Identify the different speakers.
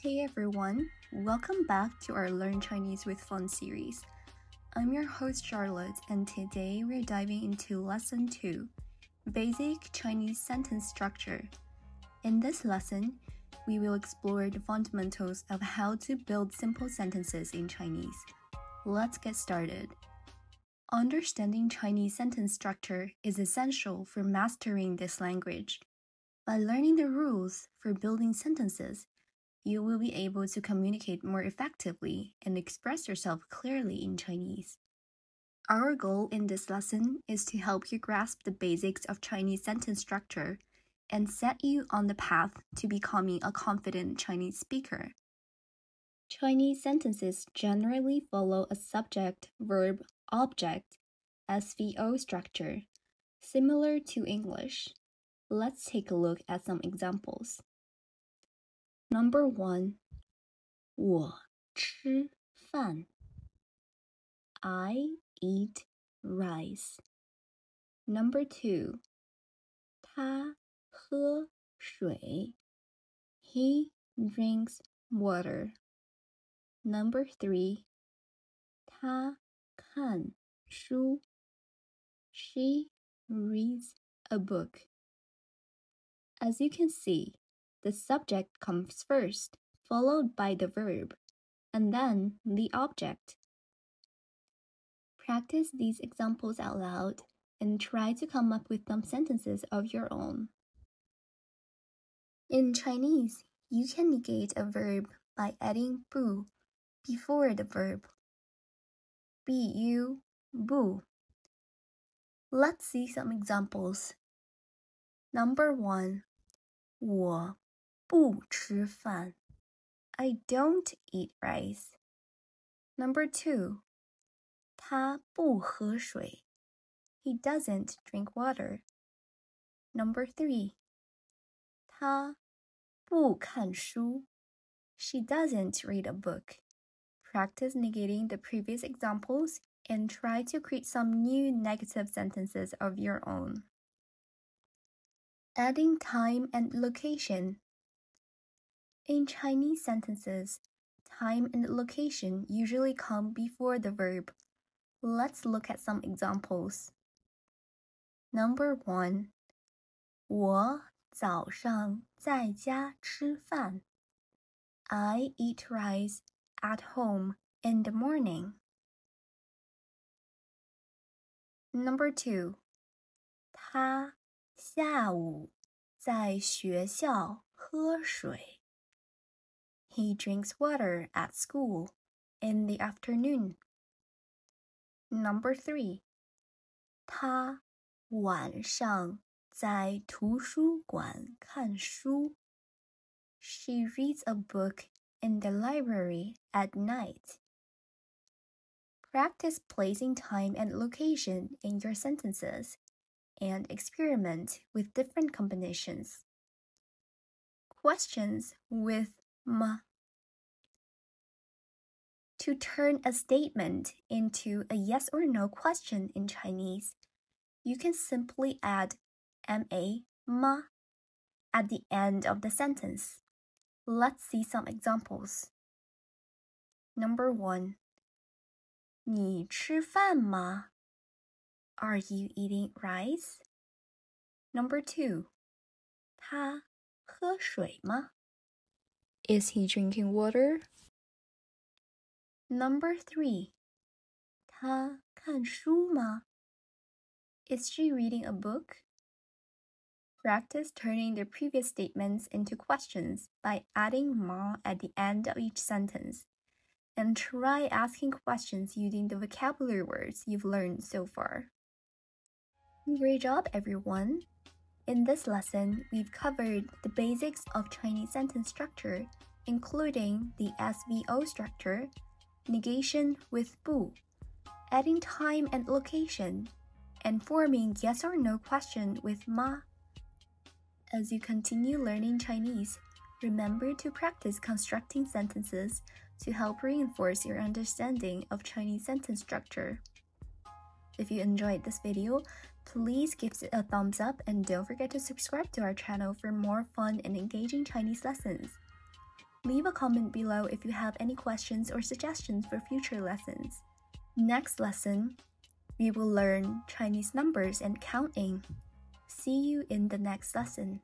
Speaker 1: Hey everyone, welcome back to our Learn Chinese with Fun series. I'm your host Charlotte, and today we're diving into Lesson 2 Basic Chinese Sentence Structure. In this lesson, we will explore the fundamentals of how to build simple sentences in Chinese. Let's get started. Understanding Chinese sentence structure is essential for mastering this language. By learning the rules for building sentences, you will be able to communicate more effectively and express yourself clearly in Chinese. Our goal in this lesson is to help you grasp the basics of Chinese sentence structure and set you on the path to becoming a confident Chinese speaker. Chinese sentences generally follow a subject verb object SVO structure, similar to English. Let's take a look at some examples. Number one, 我吃饭 I eat rice. Number two, 他喝水 He drinks water. Number three, 他看书 She reads a book. As you can see, the subject comes first, followed by the verb, and then the object. Practice these examples out loud and try to come up with some sentences of your own. In Chinese, you can negate a verb by adding bu before the verb. bu, bu. Let's see some examples. Number one, 我不吃饭. I don't eat rice. Number two, 他不喝水. He doesn't drink water. Number three, 他不看书. She doesn't read a book. Practice negating the previous examples and try to create some new negative sentences of your own. Adding time and location. In Chinese sentences, time and location usually come before the verb. Let's look at some examples. Number one, 我早上在家吃饭. I eat rice at home in the morning. Number two，他下午在学校喝水。 He drinks water at school in the afternoon. Number three，他晚上在图书馆看书。She reads a book in the library at night. Practice placing time and location in your sentences and experiment with different combinations. Questions with ma. To turn a statement into a yes or no question in Chinese, you can simply add ma, ma at the end of the sentence. Let's see some examples. Number one, 你吃饭吗? Are you eating rice? Number two. 他喝水吗? Is he drinking water? Number three. 他看书吗? Is she reading a book? Practice turning the previous statements into questions by adding ma at the end of each sentence and try asking questions using the vocabulary words you've learned so far. Great job, everyone! In this lesson, we've covered the basics of Chinese sentence structure, including the SVO structure, negation with bu, adding time and location, and forming yes or no question with ma. As you continue learning Chinese, remember to practice constructing sentences to help reinforce your understanding of Chinese sentence structure. If you enjoyed this video, please give it a thumbs up and don't forget to subscribe to our channel for more fun and engaging Chinese lessons. Leave a comment below if you have any questions or suggestions for future lessons. Next lesson, we will learn Chinese numbers and counting. See you in the next lesson.